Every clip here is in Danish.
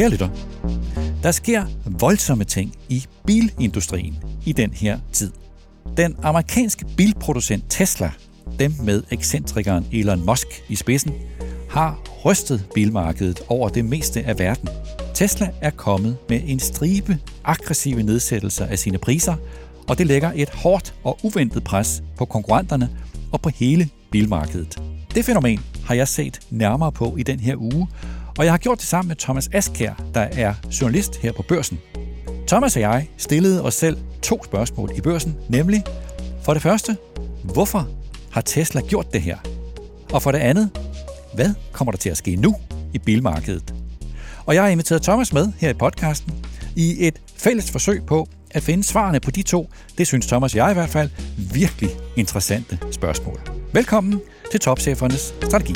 Kære lytter, der sker voldsomme ting i bilindustrien i den her tid. Den amerikanske bilproducent Tesla, dem med ekscentrikeren Elon Musk i spidsen, har rystet bilmarkedet over det meste af verden. Tesla er kommet med en stribe aggressive nedsættelser af sine priser, og det lægger et hårdt og uventet pres på konkurrenterne og på hele bilmarkedet. Det fænomen har jeg set nærmere på i den her uge, og jeg har gjort det sammen med Thomas Askær, der er journalist her på Børsen. Thomas og jeg stillede os selv to spørgsmål i børsen, nemlig for det første, hvorfor har Tesla gjort det her? Og for det andet, hvad kommer der til at ske nu i bilmarkedet? Og jeg har inviteret Thomas med her i podcasten i et fælles forsøg på at finde svarene på de to, det synes Thomas og jeg i hvert fald, virkelig interessante spørgsmål. Velkommen til Topchefernes Strategi.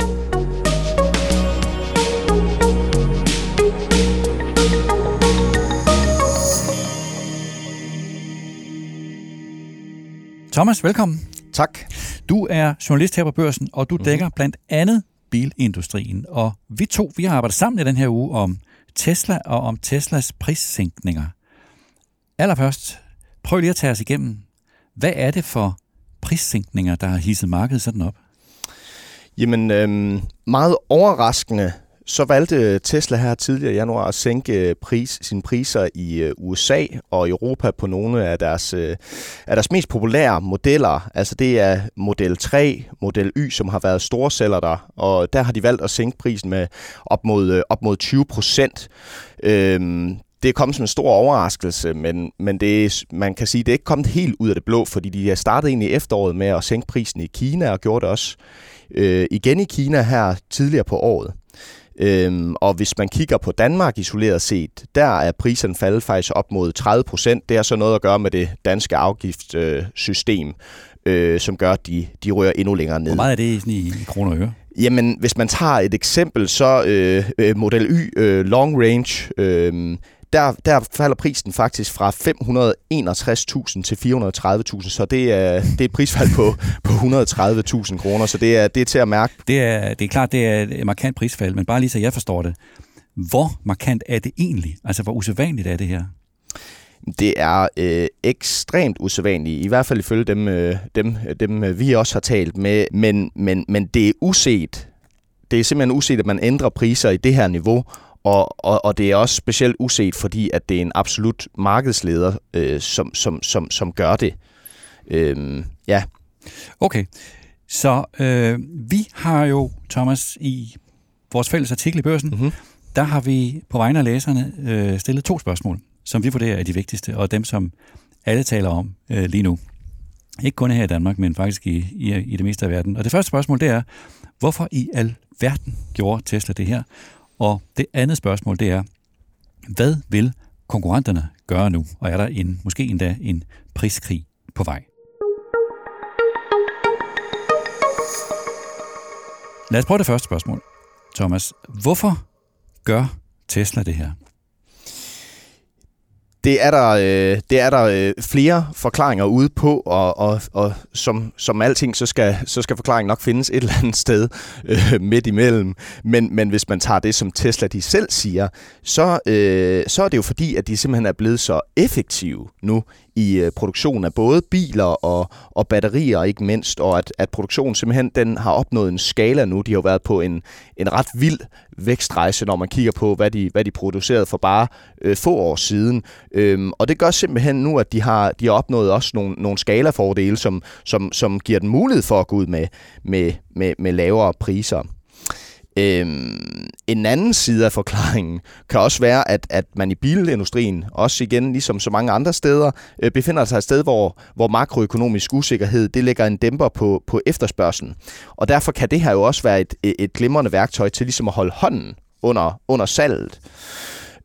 Thomas, velkommen. Tak. Du er journalist her på børsen, og du dækker blandt andet bilindustrien. Og vi to, vi har arbejdet sammen i den her uge om Tesla og om Teslas prissænkninger. Allerførst, prøv lige at tage os igennem. Hvad er det for prissænkninger, der har hisset markedet sådan op? Jamen, øhm, meget overraskende, så valgte Tesla her tidligere i januar at sænke øh, pris, sine priser i øh, USA og Europa på nogle af deres, øh, af deres mest populære modeller. Altså det er Model 3, Model Y, som har været storsælger der, og der har de valgt at sænke prisen med op mod, op mod 20 procent. Øhm, det er kommet som en stor overraskelse, men, men det er, man kan sige, det er ikke kommet helt ud af det blå, fordi de har startet egentlig efteråret med at sænke prisen i Kina, og gjorde det også øh, igen i Kina her tidligere på året. Øhm, og hvis man kigger på Danmark isoleret set, der er priserne faldet faktisk op mod 30 procent. Det har så noget at gøre med det danske afgiftssystem, øh, som gør, at de, de rører endnu længere ned. Hvor meget er det sådan i, i kroner og øre? Jamen, hvis man tager et eksempel, så øh, øh Model Y øh, Long Range, øh, der, der falder prisen faktisk fra 561.000 til 430.000, så det er, det er et prisfald på, på 130.000 kroner, så det er, det er til at mærke. Det er, det er klart, det er et markant prisfald, men bare lige så jeg forstår det. Hvor markant er det egentlig? Altså, hvor usædvanligt er det her? Det er øh, ekstremt usædvanligt, i hvert fald ifølge dem, øh, dem, dem øh, vi også har talt med, men, men, men det er uset. Det er simpelthen uset, at man ændrer priser i det her niveau, og, og, og det er også specielt uset, fordi at det er en absolut markedsleder, øh, som, som, som, som gør det. Øh, ja. Okay, så øh, vi har jo, Thomas, i vores fælles artikel i børsen, mm-hmm. der har vi på vegne af læserne øh, stillet to spørgsmål, som vi vurderer er de vigtigste, og dem, som alle taler om øh, lige nu. Ikke kun her i Danmark, men faktisk i, i, i det meste af verden. Og det første spørgsmål, det er, hvorfor i al verden gjorde Tesla det her? Og det andet spørgsmål, det er, hvad vil konkurrenterne gøre nu? Og er der en, måske endda en priskrig på vej? Lad os prøve det første spørgsmål. Thomas, hvorfor gør Tesla det her? Det er der, øh, det er der øh, flere forklaringer ude på, og, og, og som, som alting, så skal, så skal forklaringen nok findes et eller andet sted øh, midt imellem. Men, men hvis man tager det, som Tesla de selv siger, så, øh, så er det jo fordi, at de simpelthen er blevet så effektive nu i øh, produktionen af både biler og, og batterier ikke mindst, og at, at produktionen simpelthen den har opnået en skala nu. De har jo været på en, en ret vild vækstrejse, når man kigger på, hvad de, hvad de producerede for bare øh, få år siden. Øhm, og det gør simpelthen nu, at de har, de har opnået også nogle, nogle skalafordele, som, som, som giver den mulighed for at gå ud med, med, med, med lavere priser. Øhm, en anden side af forklaringen kan også være, at, at man i bilindustrien, også igen ligesom så mange andre steder, øh, befinder sig et sted, hvor, hvor makroøkonomisk usikkerhed det lægger en dæmper på, på efterspørgselen. Og derfor kan det her jo også være et, et glimrende værktøj til ligesom at holde hånden under, under salget.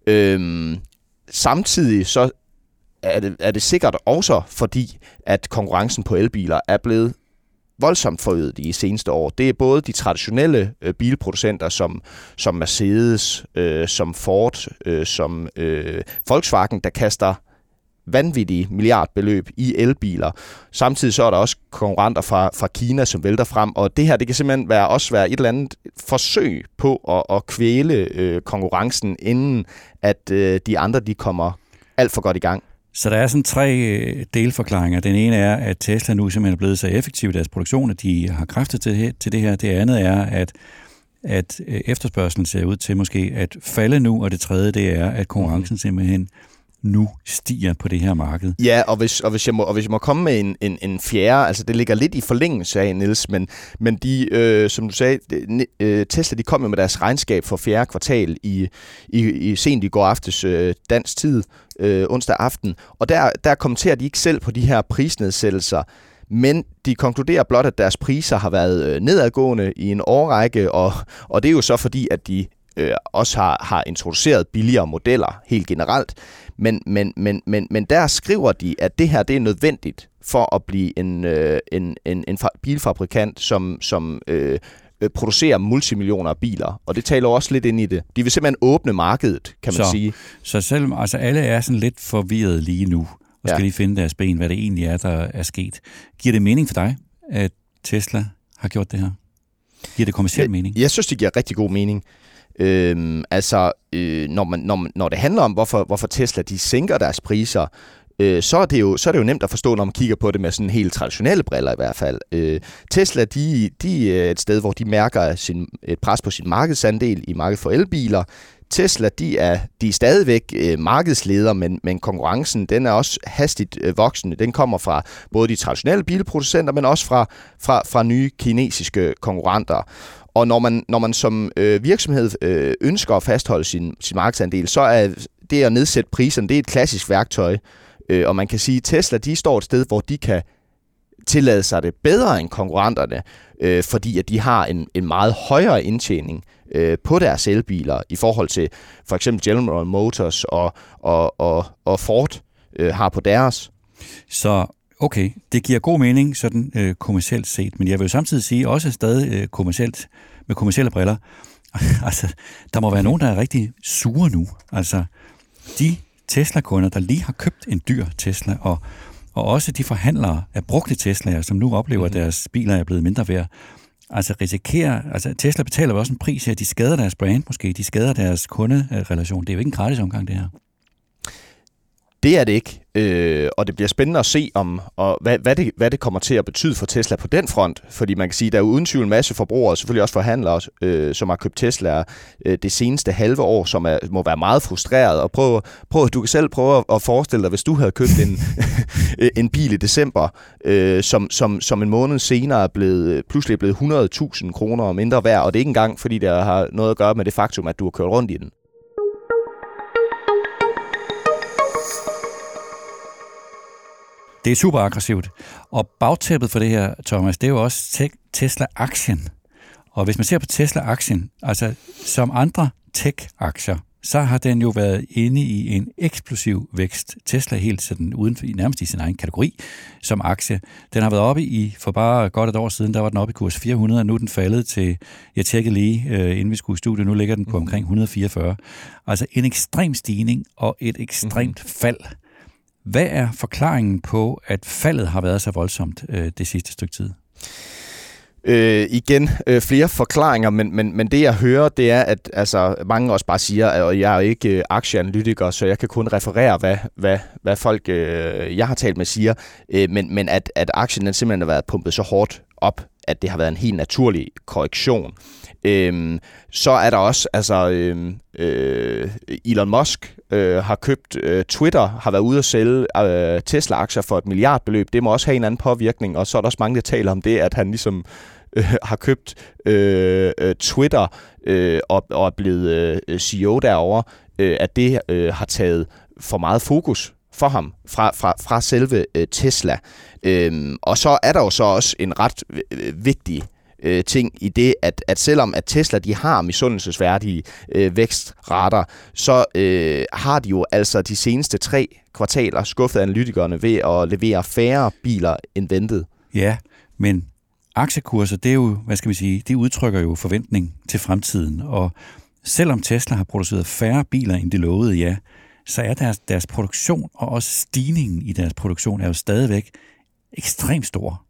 Øhm, samtidig så er det, er det sikkert også fordi, at konkurrencen på elbiler er blevet voldsomt forøget de seneste år. Det er både de traditionelle øh, bilproducenter som, som Mercedes, øh, som Ford, øh, som øh, Volkswagen, der kaster vanvittige milliardbeløb i elbiler. Samtidig så er der også konkurrenter fra, fra Kina, som vælter frem, og det her, det kan simpelthen være, også være et eller andet forsøg på at, at kvæle øh, konkurrencen, inden at øh, de andre de kommer alt for godt i gang. Så der er sådan tre øh, delforklaringer. Den ene er, at Tesla nu simpelthen er blevet så effektiv i deres produktion, at de har kræfter til det, her. Det andet er, at at øh, efterspørgselen ser ud til måske at falde nu, og det tredje det er, at konkurrencen simpelthen nu stiger på det her marked. Ja, og hvis, og hvis, jeg, må, og hvis jeg må komme med en, en, en fjerde, altså det ligger lidt i forlængelse af, Niels, men, men de, øh, som du sagde, de, øh, Tesla de kom med deres regnskab for fjerde kvartal i, i, i sent i går aftes øh, dansk tid, øh, onsdag aften, og der, der kommenterer de ikke selv på de her prisnedsættelser, men de konkluderer blot, at deres priser har været øh, nedadgående i en årrække, og, og det er jo så fordi, at de øh, også har, har introduceret billigere modeller helt generelt. Men, men, men, men, men der skriver de, at det her det er nødvendigt for at blive en, øh, en, en, en bilfabrikant, som, som øh, øh, producerer multimillioner af biler, og det taler også lidt ind i det. De vil simpelthen åbne markedet, kan man så, sige. Så selvom altså alle er sådan lidt forvirret lige nu, og skal ja. lige finde deres ben, hvad det egentlig er, der er sket. Giver det mening for dig, at Tesla har gjort det her? Giver det kommersiel jeg, mening? Jeg synes, det giver rigtig god mening. Øhm, altså, øh, når, man, når, når det handler om, hvorfor, hvorfor Tesla de sænker deres priser, øh, så, er det jo, så er det jo nemt at forstå, når man kigger på det med sådan helt traditionelle briller i hvert fald. Øh, Tesla, de, de er et sted, hvor de mærker sin, et pres på sin markedsandel i markedet for elbiler. Tesla, de er, de er stadigvæk øh, markedsledere, men, men konkurrencen, den er også hastigt øh, voksende. Den kommer fra både de traditionelle bilproducenter, men også fra, fra, fra nye kinesiske konkurrenter. Og når man, når man som øh, virksomhed øh, ønsker at fastholde sin, sin markedsandel, så er det at nedsætte priserne, det er et klassisk værktøj. Øh, og man kan sige, at Tesla de står et sted, hvor de kan tillade sig det bedre end konkurrenterne, øh, fordi at de har en, en meget højere indtjening øh, på deres elbiler i forhold til for eksempel General Motors og, og, og, og Ford øh, har på deres. Så okay, det giver god mening sådan øh, kommercielt set, men jeg vil jo samtidig sige også stadig øh, kommercielt med kommercielle briller. altså, der må være nogen, der er rigtig sure nu. Altså, de Tesla-kunder, der lige har købt en dyr Tesla, og, og også de forhandlere af brugte Teslaer, som nu oplever, at mhm. deres biler er blevet mindre værd, altså risikerer, altså Tesla betaler jo også en pris her, de skader deres brand måske, de skader deres kunderelation. Det er jo ikke en gratis omgang, det her. Det er det ikke, øh, og det bliver spændende at se, om og hvad, hvad, det, hvad det kommer til at betyde for Tesla på den front. Fordi man kan sige, at der er uden tvivl en masse forbrugere, selvfølgelig også forhandlere, øh, som har købt Tesla øh, det seneste halve år, som er, må være meget frustreret. Og prøv, prøv, du kan selv prøve at forestille dig, hvis du havde købt en, en bil i december, øh, som, som, som en måned senere er blevet, pludselig er blevet 100.000 kroner mindre værd, og det er ikke engang, fordi det har noget at gøre med det faktum, at du har kørt rundt i den. Det er super aggressivt. Og bagtæppet for det her, Thomas, det er jo også Tesla-aktien. Og hvis man ser på Tesla-aktien, altså som andre tech-aktier, så har den jo været inde i en eksplosiv vækst. Tesla helt sådan uden for, nærmest i sin egen kategori som aktie. Den har været oppe i, for bare godt et år siden, der var den oppe i kurs 400, og nu er den faldet til, jeg tjekkede lige, øh, inden vi skulle i studiet, nu ligger den på mhm. omkring 144. Altså en ekstrem stigning og et ekstremt mm-hmm. fald. Hvad er forklaringen på, at faldet har været så voldsomt øh, det sidste stykke tid? Øh, igen, øh, flere forklaringer, men, men, men det jeg hører, det er, at altså, mange også bare siger, at jeg er ikke øh, aktieanalytiker, så jeg kan kun referere, hvad, hvad, hvad folk, øh, jeg har talt med, siger, øh, men, men at, at aktien den simpelthen har været pumpet så hårdt op, at det har været en helt naturlig korrektion. Øhm, så er der også, altså øhm, øh, Elon Musk øh, har købt øh, Twitter, har været ude at sælge øh, Tesla-aktier for et milliardbeløb. Det må også have en anden påvirkning, og så er der også mange, der taler om det, at han ligesom øh, har købt øh, øh Twitter øh, og, og er blevet øh, CEO derovre, øh, at det øh, har taget for meget fokus for ham fra, fra, fra selve øh, Tesla. Øhm, og så er der jo så også en ret øh, vigtig øh, ting i det, at, at selvom at Tesla de har misundelsesværdige øh, vækstrater, så øh, har de jo altså de seneste tre kvartaler skuffet analytikerne ved at levere færre biler end ventet. Ja, men aktiekurser, det er jo, hvad skal vi sige, det udtrykker jo forventning til fremtiden, og selvom Tesla har produceret færre biler, end de lovede, ja, så er deres, deres produktion og også stigningen i deres produktion er jo stadigvæk ekstremt stor.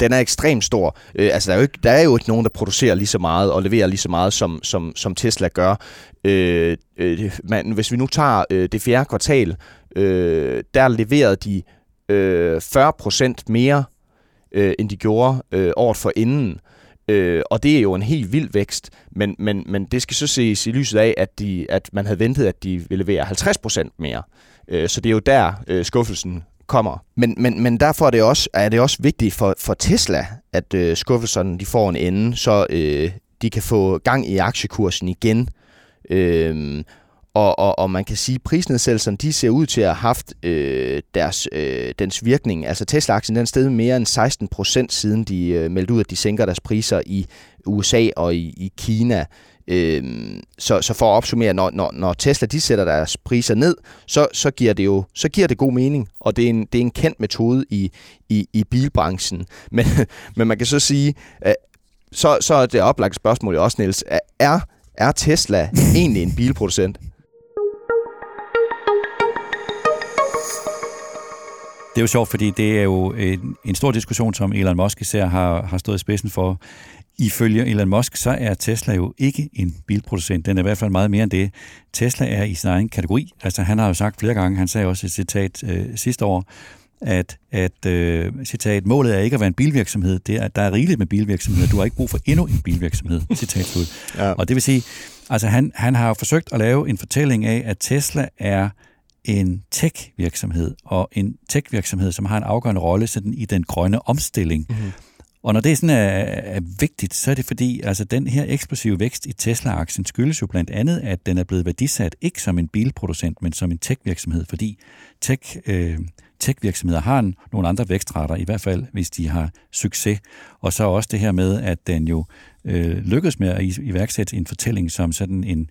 Den er ekstremt stor. Øh, altså, der er, jo ikke, der er jo ikke nogen, der producerer lige så meget og leverer lige så meget, som, som, som Tesla gør. Øh, øh, man, hvis vi nu tager øh, det fjerde kvartal, øh, der leverede de øh, 40% mere, øh, end de gjorde øh, året for inden. Øh, Øh, og det er jo en helt vild vækst, men, men, men det skal så ses i lyset af, at, de, at man havde ventet, at de ville levere 50% mere. Øh, så det er jo der, øh, skuffelsen kommer. Men, men, men derfor er det også, er det også vigtigt for, for Tesla, at øh, skuffelserne de får en ende, så øh, de kan få gang i aktiekursen igen. Øh, og, og, og man kan sige, at prisnedsættelserne de ser ud til at have haft øh, deres, øh, dens virkning. Altså Tesla-aktien den sted mere end 16 procent siden de øh, meldte ud, at de sænker deres priser i USA og i, i Kina. Øh, så, så for at opsummere, når, når, når Tesla de sætter deres priser ned, så, så giver det jo så giver det god mening, og det er en, det er en kendt metode i, i, i bilbranchen. Men, men man kan så sige, øh, så, så er det oplagt spørgsmål jo også, Niels, er, er Tesla egentlig en bilproducent? Det er jo sjovt, fordi det er jo en, en stor diskussion, som Elon Musk især har, har stået i spidsen for. Ifølge Elon Musk, så er Tesla jo ikke en bilproducent. Den er i hvert fald meget mere end det. Tesla er i sin egen kategori. Altså, han har jo sagt flere gange, han sagde også et citat øh, sidste år, at, at øh, citat, målet er ikke at være en bilvirksomhed. Det er, der er rigeligt med bilvirksomheder. Du har ikke brug for endnu en bilvirksomhed. Citat slut. Ja. Og det vil sige, altså han, han har jo forsøgt at lave en fortælling af, at Tesla er en tech-virksomhed, og en tech-virksomhed, som har en afgørende rolle sådan i den grønne omstilling. Mm-hmm. Og når det sådan er, er vigtigt, så er det fordi, altså den her eksplosive vækst i Tesla-aktien skyldes jo blandt andet, at den er blevet værdisat ikke som en bilproducent, men som en tech-virksomhed, fordi tech, øh, tech-virksomheder har en, nogle andre vækstrater, i hvert fald hvis de har succes. Og så også det her med, at den jo øh, lykkedes med at iværksætte en fortælling som sådan en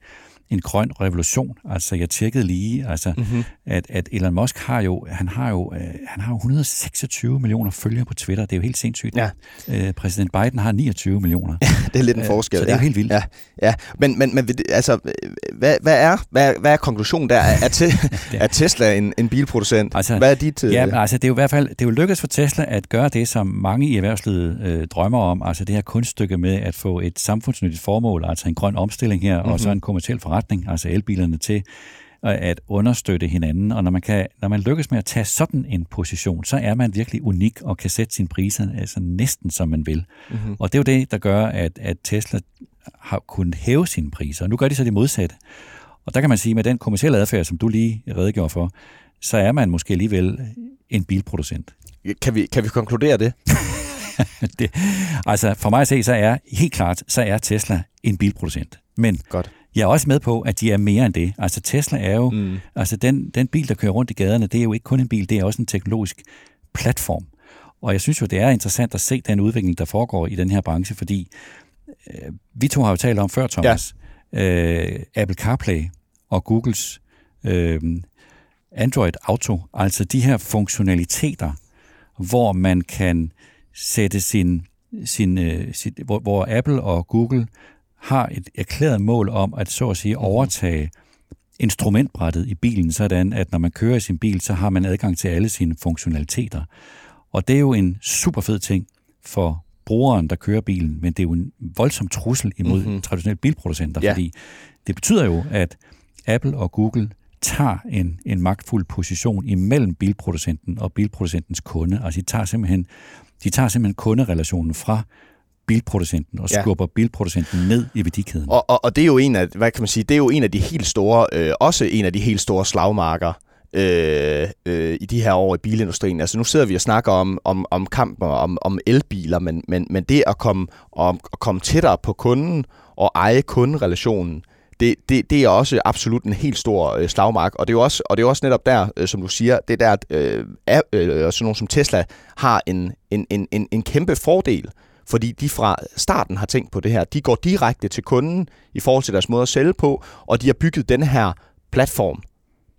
en grøn revolution. Altså, jeg tjekkede lige, altså, mm-hmm. at, at Elon Musk har jo, han har jo, øh, han har jo 126 millioner følgere på Twitter. Det er jo helt sindssygt. Ja. Øh, præsident Biden har 29 millioner. Ja, det er lidt en øh, forskel. Så det er ja. jo helt vildt. Ja, ja. Men, men, men altså, hvad, hvad, er, hvad, hvad er konklusionen der? Er, te, er Tesla en, en bilproducent? Altså, hvad er dit... Øh... Ja, altså, det er jo i hvert fald, det er jo lykkedes for Tesla at gøre det, som mange i erhvervslivet øh, drømmer om. Altså det her kunststykke med at få et samfundsnyttigt formål, altså en grøn omstilling her, mm-hmm. og så en kommersiel forretning, altså elbilerne, til at understøtte hinanden. Og når man, kan, når man lykkes med at tage sådan en position, så er man virkelig unik og kan sætte sine priser altså næsten som man vil. Mm-hmm. Og det er jo det, der gør, at, at Tesla har kunnet hæve sine priser. Og nu gør de så det modsatte. Og der kan man sige, at med den kommersielle adfærd, som du lige redegjorde for, så er man måske alligevel en bilproducent. Kan vi, kan vi konkludere det? det? Altså, for mig at se, så er helt klart, så er Tesla en bilproducent. Men Godt. Jeg er også med på, at de er mere end det. Altså Tesla er jo, mm. altså den, den bil, der kører rundt i gaderne, det er jo ikke kun en bil, det er også en teknologisk platform. Og jeg synes jo, det er interessant at se den udvikling, der foregår i den her branche, fordi øh, vi to har jo talt om før, Thomas, ja. øh, Apple CarPlay og Googles øh, Android Auto, altså de her funktionaliteter, hvor man kan sætte sin, sin, øh, sin hvor, hvor Apple og Google har et erklæret mål om at så at sige mhm. overtage instrumentbrættet i bilen, sådan at når man kører i sin bil, så har man adgang til alle sine funktionaliteter. Og det er jo en super fed ting for brugeren, der kører bilen, men det er jo en voldsom trussel imod mm-hmm. traditionelle bilproducenter, ja. fordi det betyder jo, at Apple og Google tager en, en magtfuld position imellem bilproducenten og bilproducentens kunde. Altså de tager simpelthen, de tager simpelthen kunderelationen fra bilproducenten og skubber ja. bilproducenten ned i værdikæden. Og, og, og det er jo en af, hvad kan man sige, det er jo en af de helt store, øh, også en af de helt store slagmarker, øh, øh, i de her år i bilindustrien. Altså nu sidder vi og snakker om, om, om kampen om, om elbiler, men, men, men det at komme, om, at komme tættere på kunden og eje kunderelationen, det, det, det er også absolut en helt stor øh, slagmark, og det er jo også, og det er også netop der, øh, som du siger, det er der, øh, er, øh, sådan nogle som Tesla har en, en, en, en, en kæmpe fordel, fordi de fra starten har tænkt på det her. De går direkte til kunden i forhold til deres måde at sælge på, og de har bygget den her platform,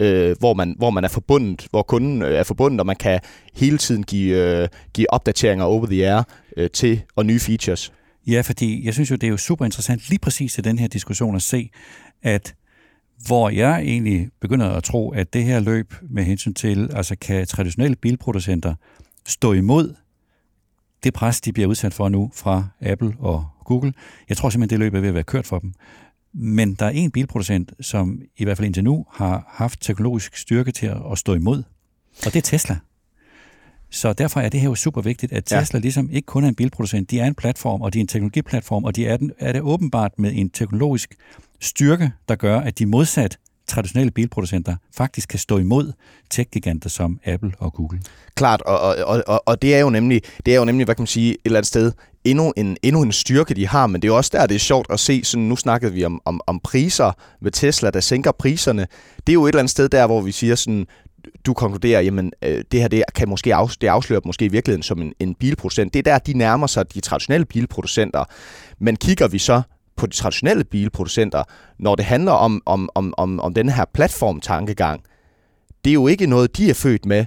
øh, hvor, man, hvor man er forbundet, hvor kunden øh, er forbundet, og man kan hele tiden give, øh, give opdateringer over the air øh, til og nye features. Ja, fordi jeg synes jo, det er jo super interessant lige præcis i den her diskussion at se, at hvor jeg egentlig begynder at tro, at det her løb med hensyn til, altså kan traditionelle bilproducenter stå imod det pres, de bliver udsat for nu fra Apple og Google. Jeg tror simpelthen, det løb er ved at være kørt for dem. Men der er en bilproducent, som i hvert fald indtil nu har haft teknologisk styrke til at stå imod, og det er Tesla. Så derfor er det her jo super vigtigt, at Tesla ja. ligesom ikke kun er en bilproducent, de er en platform, og de er en teknologiplatform, og de er, den, er det åbenbart med en teknologisk styrke, der gør, at de modsat traditionelle bilproducenter faktisk kan stå imod tech-giganter som Apple og Google. Klart, og, og, og, og det er jo nemlig, det er jo nemlig, hvad kan man sige, et eller andet sted, endnu en, endnu en styrke, de har, men det er jo også der, det er sjovt at se, sådan, nu snakkede vi om, om, om priser med Tesla, der sænker priserne. Det er jo et eller andet sted der, hvor vi siger sådan, du konkluderer, jamen øh, det her det kan måske af, det afslører måske i virkeligheden som en, en bilproducent. Det er der, de nærmer sig de traditionelle bilproducenter. Men kigger vi så på de traditionelle bilproducenter, når det handler om, om, om, om, om den her platformtankegang, det er jo ikke noget, de er født med,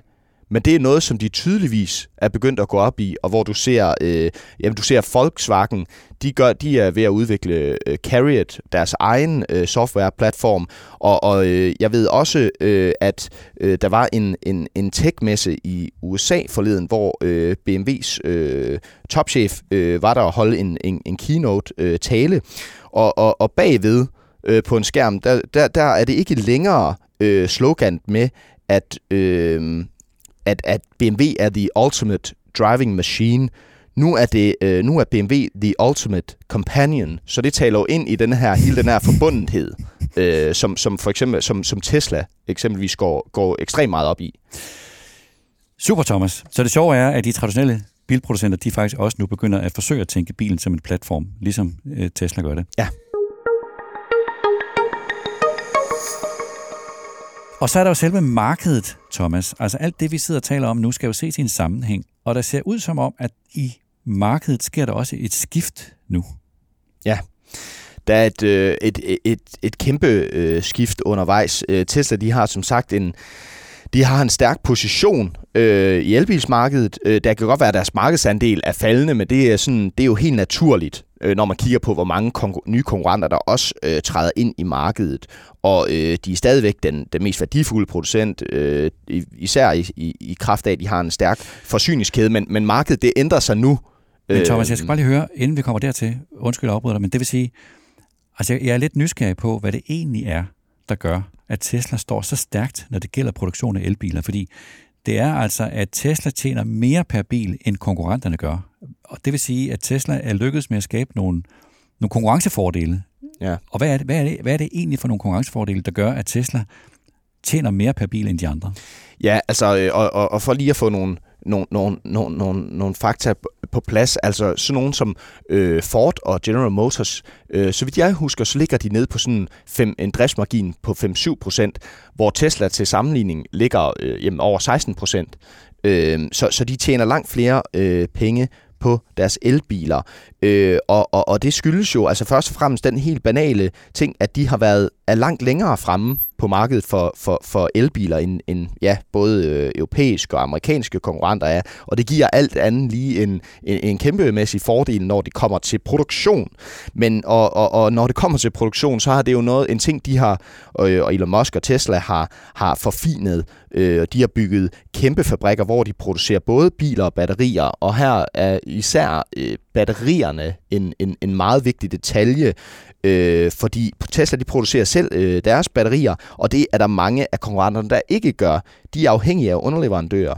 men det er noget, som de tydeligvis er begyndt at gå op i, og hvor du ser, øh, jamen, du ser Volkswagen, de, gør, de er ved at udvikle øh, Carriot, deres egen øh, softwareplatform, og, og øh, jeg ved også, øh, at øh, der var en, en, en tech-messe i USA forleden, hvor øh, BMW's øh, topchef øh, var der og holde en, en, en keynote-tale, øh, og, og, og bagved øh, på en skærm, der, der, der er det ikke længere øh, slogan med, at øh, at, at BMW er the ultimate driving machine. Nu er, det, øh, nu er BMW the ultimate companion, så det taler jo ind i den her, hele den her forbundethed, øh, som, som for eksempel som, som Tesla eksempelvis går, går ekstremt meget op i. Super, Thomas. Så det sjove er, at de traditionelle bilproducenter, de faktisk også nu begynder at forsøge at tænke bilen som en platform, ligesom øh, Tesla gør det. Ja. Og så er der jo selve markedet, Thomas. Altså alt det, vi sidder og taler om nu, skal jo ses i en sammenhæng. Og der ser ud som om, at i markedet sker der også et skift nu. Ja, der er et, øh, et, et, et kæmpe øh, skift undervejs. Øh, Tesla de har som sagt en, de har en stærk position øh, i elbilsmarkedet. Øh, der kan godt være, at deres markedsandel er faldende, men det er, sådan, det er jo helt naturligt, øh, når man kigger på, hvor mange konkur- nye konkurrenter, der også øh, træder ind i markedet. Og øh, de er stadigvæk den, den mest værdifulde producent, øh, især i, i, i kraft af, at de har en stærk forsyningskæde, men, men markedet det ændrer sig nu. Men Thomas, jeg skal bare lige høre, inden vi kommer dertil, undskyld jeg afbryder dig, men det vil sige, altså jeg er lidt nysgerrig på, hvad det egentlig er, der gør, at Tesla står så stærkt, når det gælder produktion af elbiler, fordi det er altså, at Tesla tjener mere per bil, end konkurrenterne gør. Og det vil sige, at Tesla er lykkedes med at skabe nogle, nogle konkurrencefordele. Ja. Og hvad er, det, hvad, er det, hvad er det egentlig for nogle konkurrencefordele, der gør, at Tesla tjener mere per bil end de andre? Ja, altså, øh, og, og, og for lige at få nogle, nogle, nogle, nogle, nogle, nogle fakta på plads. Altså sådan nogen som øh, Ford og General Motors, øh, så vidt jeg husker, så ligger de nede på sådan fem, en driftsmargin på 5-7 procent, hvor Tesla til sammenligning ligger øh, jamen, over 16 procent. Øh, så, så de tjener langt flere øh, penge på deres elbiler. Øh, og, og, og det skyldes jo altså først og fremmest den helt banale ting, at de har været er langt længere fremme på markedet for, for, for elbiler, end, end ja, både øh, europæiske og amerikanske konkurrenter er. Og det giver alt andet lige en, en, en kæmpemæssig fordel, når det kommer til produktion. Men og, og, og når det kommer til produktion, så har det jo noget, en ting, de har, øh, og Elon Musk og Tesla har, har forfinet. Øh, de har bygget kæmpe fabrikker, hvor de producerer både biler og batterier. Og her er især øh, batterierne en, en, en meget vigtig detalje øh, fordi Tesla de producerer selv øh, deres batterier, og det er der mange af konkurrenterne, der ikke gør. De er afhængige af underleverandører.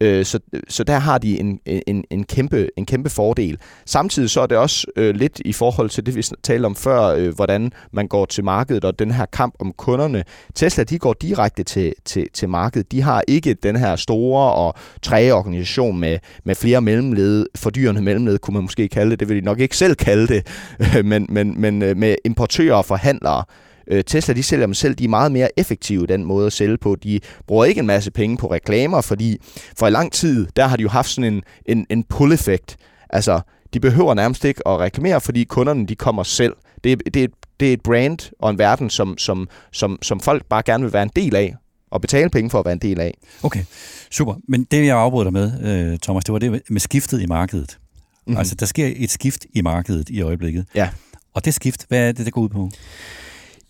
Øh, så, så der har de en, en, en, kæmpe, en kæmpe fordel. Samtidig så er det også øh, lidt i forhold til det, vi talte om før, øh, hvordan man går til markedet og den her kamp om kunderne. Tesla, de går direkte til, til, til markedet. De har ikke den her store og træge organisation med, med flere mellemled, fordyrende mellemled, kunne man måske kalde det. Det vil de nok ikke selv kalde det, men, men, men øh, med importører og forhandlere, Øh, Tesla de sælger dem selv, de er meget mere effektive den måde at sælge på. De bruger ikke en masse penge på reklamer, fordi for i lang tid, der har de jo haft sådan en, en, en pull-effekt. Altså, de behøver nærmest ikke at reklamere, fordi kunderne de kommer selv. Det, det, det er et brand og en verden, som, som, som, som folk bare gerne vil være en del af, og betale penge for at være en del af. Okay, super. Men det, jeg afbryder dig med, øh, Thomas, det var det med skiftet i markedet. Mm-hmm. Altså, der sker et skift i markedet i øjeblikket. Ja. Og det skift, hvad er det, der går ud på?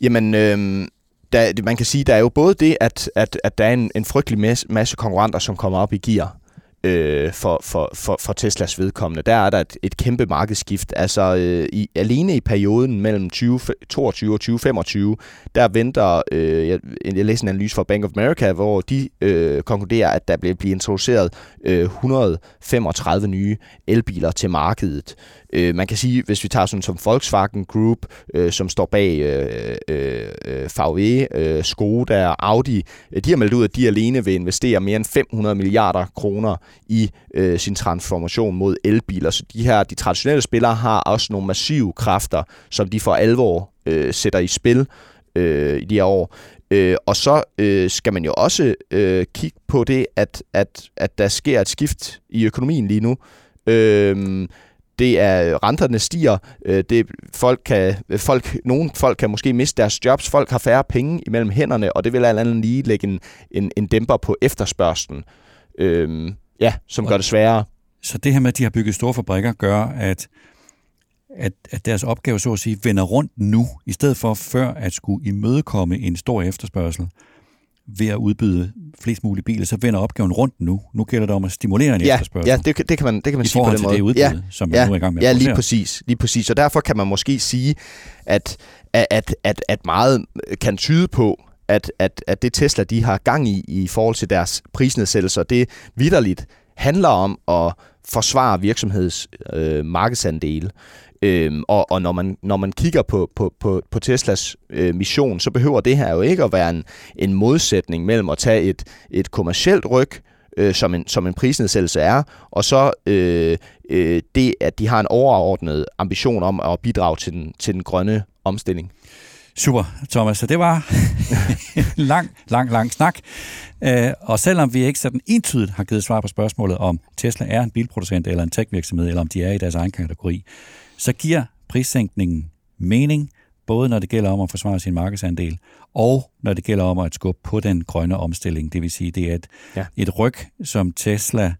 Jamen, øh, der, man kan sige, der er jo både det, at, at, at der er en, en frygtelig masse, masse konkurrenter, som kommer op i gear øh, for, for, for, for Teslas vedkommende. Der er der et, et kæmpe markedsskift. Altså øh, i, alene i perioden mellem 2022 og 2025, der venter, øh, jeg, jeg læste en analyse fra Bank of America, hvor de øh, konkluderer, at der bliver, blive introduceret øh, 135 nye elbiler til markedet. Øh, man kan sige, hvis vi tager sådan som Volkswagen Group, øh, som står bag øh, øh, øh VW, øh, Skoda og Audi, øh, de har meldt ud, at de alene vil investere mere end 500 milliarder kroner i øh, sin transformation mod elbiler. Så de her, de traditionelle spillere har også nogle massive kræfter, som de for alvor øh, sætter i spil øh, i de her år. Øh, og så øh, skal man jo også øh, kigge på det, at, at, at der sker et skift i økonomien lige nu. Øh, det er renterne stiger, øh, det folk kan folk nogle folk kan måske miste deres jobs, folk har færre penge imellem hænderne, og det vil alt andet lige lægge en, en, en dæmper på efterspørgselen. Øhm, ja, som gør det sværere. Så det her med, at de har bygget store fabrikker, gør, at, at, at deres opgave, så at sige, vender rundt nu, i stedet for før at skulle imødekomme en stor efterspørgsel ved at udbyde flest mulige biler, så vender opgaven rundt nu. Nu gælder det om at stimulere en ja, efterspørgsel. Ja, det, det kan man, det kan man I sige på den måde. det udbud, ja, som ja, nu er i gang med Ja, lige præcis, lige præcis. Og derfor kan man måske sige, at, at, at, at meget kan tyde på, at, at, at det Tesla, de har gang i i forhold til deres prisnedsættelser, det vidderligt handler om at forsvare virksomheds øh, markedsandele. Øhm, og og når, man, når man kigger på, på, på, på Teslas øh, mission, så behøver det her jo ikke at være en, en modsætning mellem at tage et, et kommercielt ryg, øh, som, en, som en prisnedsættelse er, og så øh, øh, det, at de har en overordnet ambition om at bidrage til den, til den grønne omstilling. Super, Thomas. Så det var lang, lang, lang snak. Øh, og selvom vi ikke sådan entydigt har givet svar på spørgsmålet, om Tesla er en bilproducent eller en tech-virksomhed, eller om de er i deres egen kategori, så giver prissænkningen mening, både når det gælder om at forsvare sin markedsandel, og når det gælder om at skubbe på den grønne omstilling. Det vil sige, det er et, ja. et ryg, som Tesla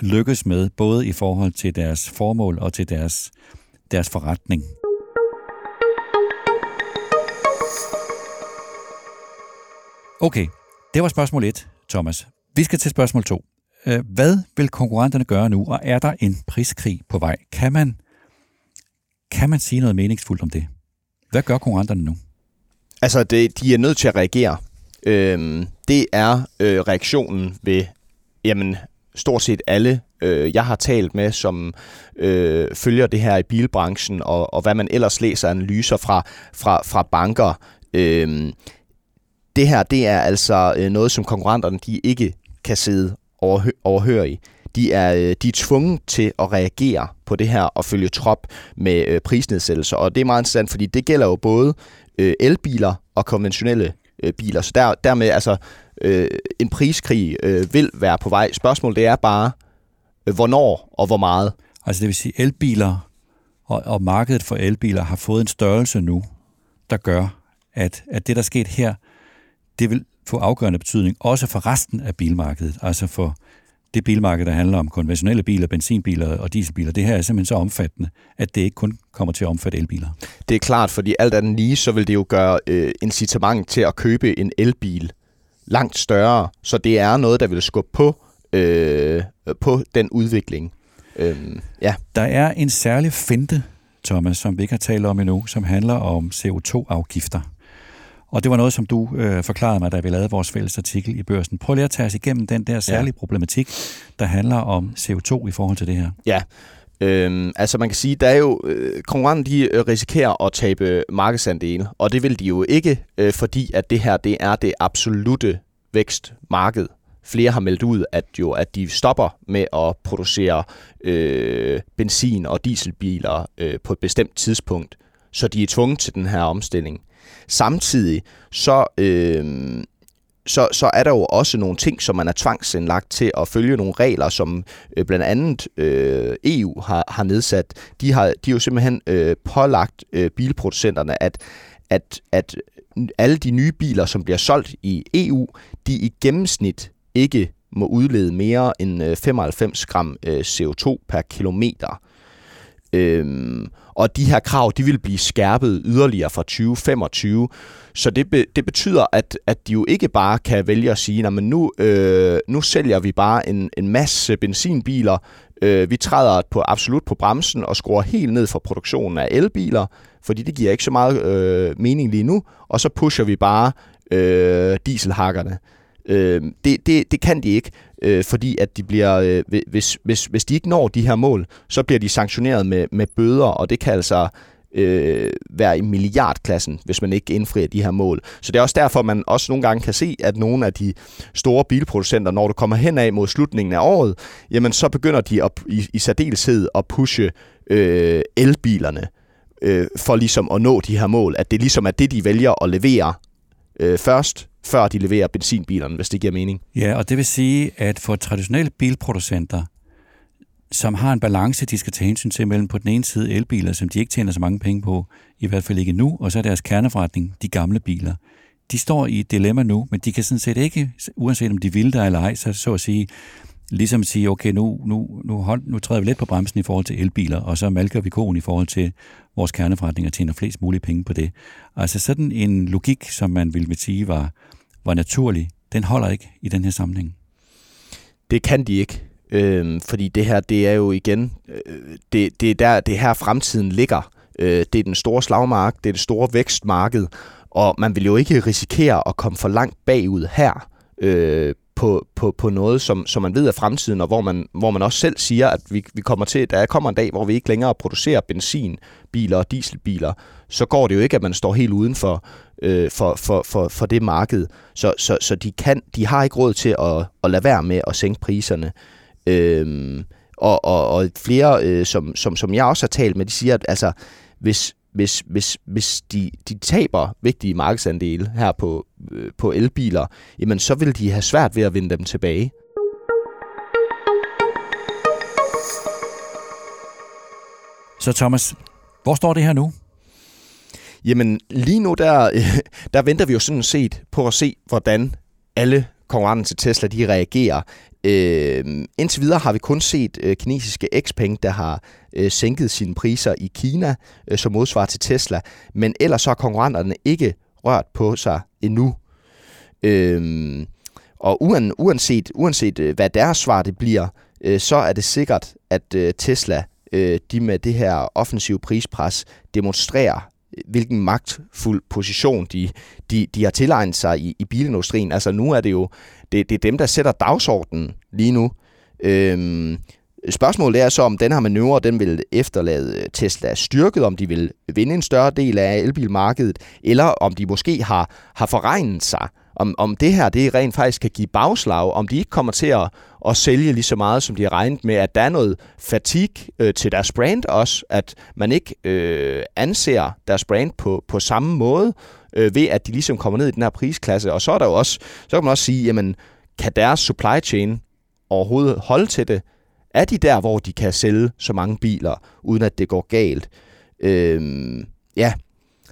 lykkes med, både i forhold til deres formål og til deres, deres forretning. Okay, det var spørgsmål 1, Thomas. Vi skal til spørgsmål 2. Øh, hvad vil konkurrenterne gøre nu, og er der en priskrig på vej? Kan man, kan man sige noget meningsfuldt om det? Hvad gør konkurrenterne nu? Altså, det, de er nødt til at reagere. Øhm, det er øh, reaktionen ved jamen, stort set alle, øh, jeg har talt med, som øh, følger det her i bilbranchen, og, og hvad man ellers læser analyser fra, fra, fra banker. Øh, det her, det er altså øh, noget, som konkurrenterne de ikke kan sidde overhø- overhøre i. De er, øh, de er tvunget til at reagere på det her og følge trop med øh, prisnedsættelser. Og det er meget interessant, fordi det gælder jo både øh, elbiler og konventionelle øh, biler. Så der, dermed altså øh, en priskrig øh, vil være på vej. Spørgsmålet det er bare, øh, hvornår og hvor meget. Altså det vil sige, elbiler og, og markedet for elbiler har fået en størrelse nu, der gør, at, at det, der er sket her, det vil få afgørende betydning også for resten af bilmarkedet, altså for det bilmarked, der handler om konventionelle biler, benzinbiler og dieselbiler, det her er simpelthen så omfattende, at det ikke kun kommer til at omfatte elbiler. Det er klart, fordi alt andet lige, så vil det jo gøre øh, incitament til at købe en elbil langt større, så det er noget, der vil skubbe på, øh, på den udvikling. Øh, ja. Der er en særlig finte, Thomas, som vi ikke har talt om endnu, som handler om CO2-afgifter. Og det var noget, som du øh, forklarede mig, da vi lavede vores fælles artikel i børsen. Prøv lige at tage os igennem den der særlige ja. problematik, der handler om CO2 i forhold til det her. Ja, Øhm, altså man kan sige, der er jo øh, konkurrenten de øh, risikerer at tabe markedsandele, og det vil de jo ikke, øh, fordi at det her det er det absolute vækstmarked. Flere har meldt ud, at jo at de stopper med at producere øh, benzin- og dieselbiler øh, på et bestemt tidspunkt, så de er tvunget til den her omstilling. Samtidig så, øh, så, så er der jo også nogle ting, som man er tvangsindlagt til at følge nogle regler, som øh, blandt andet øh, EU har, har nedsat. De har, de har jo simpelthen øh, pålagt øh, bilproducenterne, at, at, at alle de nye biler, som bliver solgt i EU, de i gennemsnit ikke må udlede mere end øh, 95 gram øh, CO2 per kilometer. Øhm, og de her krav, de vil blive skærpet yderligere fra 2025. Så det, be, det betyder, at, at de jo ikke bare kan vælge at sige, men nu, øh, nu sælger vi bare en, en masse benzinbiler, øh, vi træder på absolut på bremsen og skruer helt ned for produktionen af elbiler, fordi det giver ikke så meget øh, mening lige nu, og så pusher vi bare øh, dieselhakkerne. Øh, det, det, det kan de ikke, øh, fordi at de bliver, øh, hvis, hvis, hvis de ikke når de her mål, så bliver de sanktioneret med, med bøder, og det kan altså øh, være i milliardklassen, hvis man ikke indfrier de her mål. Så det er også derfor, man også nogle gange kan se, at nogle af de store bilproducenter, når du kommer hen af mod slutningen af året, jamen så begynder de at, i, i særdeleshed at pushe øh, elbilerne øh, for ligesom at nå de her mål. At det ligesom er det, de vælger at levere øh, først, før de leverer benzinbilerne, hvis det giver mening. Ja, og det vil sige, at for traditionelle bilproducenter, som har en balance, de skal tage hensyn til mellem på den ene side elbiler, som de ikke tjener så mange penge på, i hvert fald ikke nu, og så er deres kerneforretning, de gamle biler. De står i et dilemma nu, men de kan sådan set ikke, uanset om de vil der eller ej, så, så at sige, ligesom sige, okay, nu, nu, nu, hold, nu træder vi lidt på bremsen i forhold til elbiler, og så malker vi konen i forhold til vores kerneforretning og tjener flest mulige penge på det. Altså sådan en logik, som man ville sige var, var naturlig, den holder ikke i den her sammenhæng. Det kan de ikke. Øh, fordi det her, det er jo igen, øh, det, det, er der, det er her fremtiden ligger. Øh, det er den store slagmark, det er det store vækstmarked, og man vil jo ikke risikere at komme for langt bagud her øh, på, på, på noget, som, som man ved er fremtiden, og hvor man, hvor man også selv siger, at vi, vi kommer til, der kommer en dag, hvor vi ikke længere producerer benzinbiler og dieselbiler, så går det jo ikke, at man står helt uden for, øh, for, for, for, for det marked. Så, så, så de, kan, de har ikke råd til at, at lade være med at sænke priserne. Øh, og, og, og flere, øh, som, som, som jeg også har talt med, de siger, at altså, hvis, hvis, hvis, hvis de, de taber vigtige markedsandele her på, øh, på elbiler, jamen så vil de have svært ved at vinde dem tilbage. Så Thomas, hvor står det her nu? Jamen lige nu, der, der venter vi jo sådan set på at se, hvordan alle konkurrenter til Tesla de reagerer. Øh, indtil videre har vi kun set øh, kinesiske Xpeng, der har øh, sænket sine priser i Kina, øh, som modsvar til Tesla. Men ellers så har konkurrenterne ikke rørt på sig endnu. Øh, og uanset, uanset øh, hvad deres svar det bliver, øh, så er det sikkert, at øh, Tesla øh, de med det her offensive prispres demonstrerer hvilken magtfuld position de, de, de har tilegnet sig i, i bilindustrien. Altså nu er det jo det, det er dem, der sætter dagsordenen lige nu. Øhm, spørgsmålet er så, om den her manøvre, den vil efterlade øh, Tesla styrket, om de vil vinde en større del af elbilmarkedet, eller om de måske har, har forregnet sig om, om det her det rent faktisk kan give bagslag, om de ikke kommer til at, at sælge lige så meget, som de har regnet med, at der er noget fatig øh, til deres brand også, at man ikke øh, anser deres brand på, på samme måde, øh, ved at de ligesom kommer ned i den her prisklasse. Og så er der jo også, så kan man også sige, jamen, kan deres supply chain overhovedet holde til det? Er de der, hvor de kan sælge så mange biler, uden at det går galt? Øh, ja,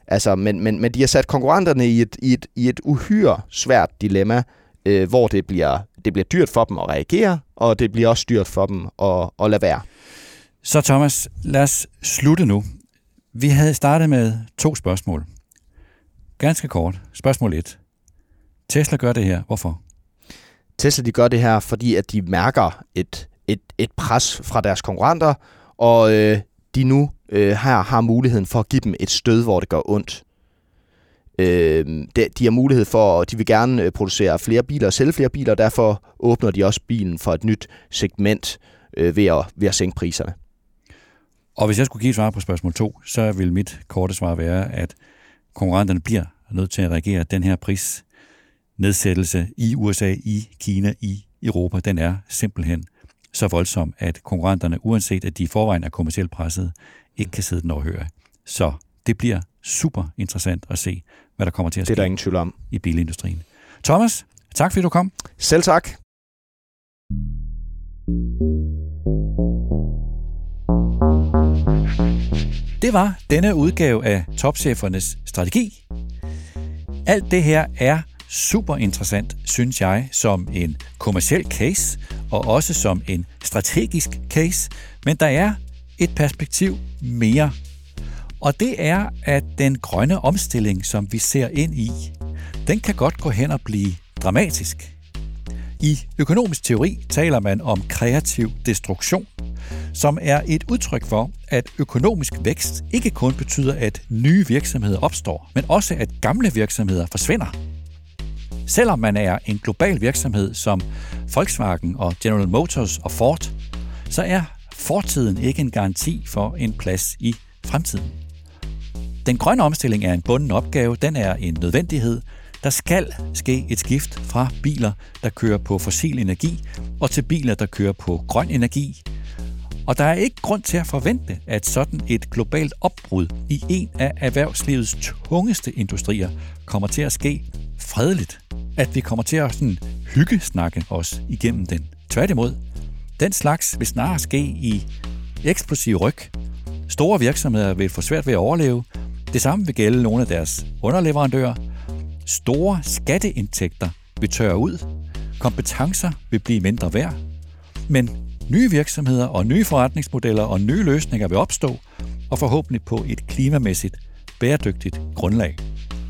Altså, men, men, men de har sat konkurrenterne i et, i et, i et uhyre svært dilemma, øh, hvor det bliver, det bliver dyrt for dem at reagere, og det bliver også dyrt for dem at, at lade være. Så Thomas, lad os slutte nu. Vi havde startet med to spørgsmål. Ganske kort. Spørgsmål 1. Tesla gør det her. Hvorfor? Tesla de gør det her, fordi at de mærker et, et, et pres fra deres konkurrenter, og øh, de nu øh, her har muligheden for at give dem et stød, hvor det gør ondt. Øh, de, de har mulighed for, og de vil gerne øh, producere flere biler og sælge flere biler, og derfor åbner de også bilen for et nyt segment øh, ved, at, ved at sænke priserne. Og hvis jeg skulle give svar på spørgsmål 2, så vil mit korte svar være, at konkurrenterne bliver nødt til at reagere. Den her prisnedsættelse i USA, i Kina, i Europa, den er simpelthen så voldsom, at konkurrenterne, uanset at de i forvejen er kommercielt presset, ikke kan sidde den overhøre. Så det bliver super interessant at se, hvad der kommer til at ske det er der ingen tvivl om. i bilindustrien. Thomas, tak fordi du kom. Selv tak. Det var denne udgave af Topchefernes Strategi. Alt det her er super interessant, synes jeg, som en kommersiel case, og også som en strategisk case. Men der er et perspektiv mere. Og det er, at den grønne omstilling, som vi ser ind i, den kan godt gå hen og blive dramatisk. I økonomisk teori taler man om kreativ destruktion, som er et udtryk for, at økonomisk vækst ikke kun betyder, at nye virksomheder opstår, men også at gamle virksomheder forsvinder. Selvom man er en global virksomhed som Volkswagen og General Motors og Ford, så er fortiden ikke en garanti for en plads i fremtiden. Den grønne omstilling er en bunden opgave, den er en nødvendighed. Der skal ske et skift fra biler, der kører på fossil energi, og til biler, der kører på grøn energi. Og der er ikke grund til at forvente, at sådan et globalt opbrud i en af erhvervslivets tungeste industrier kommer til at ske fredeligt. At vi kommer til at sådan hyggesnakke os igennem den. Tværtimod, den slags vil snarere ske i eksplosiv ryg. Store virksomheder vil få svært ved at overleve. Det samme vil gælde nogle af deres underleverandører. Store skatteindtægter vil tørre ud. Kompetencer vil blive mindre værd. Men nye virksomheder og nye forretningsmodeller og nye løsninger vil opstå, og forhåbentlig på et klimamæssigt bæredygtigt grundlag.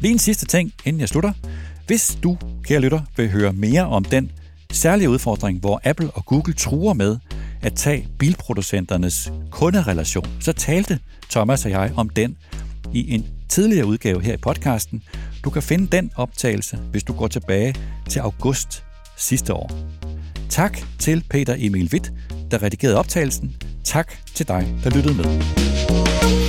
Lige en sidste ting, inden jeg slutter. Hvis du, kære lytter, vil høre mere om den særlige udfordring, hvor Apple og Google truer med at tage bilproducenternes kunderelation, så talte Thomas og jeg om den i en tidligere udgave her i podcasten. Du kan finde den optagelse, hvis du går tilbage til august sidste år. Tak til Peter Emil Witt, der redigerede optagelsen. Tak til dig, der lyttede med.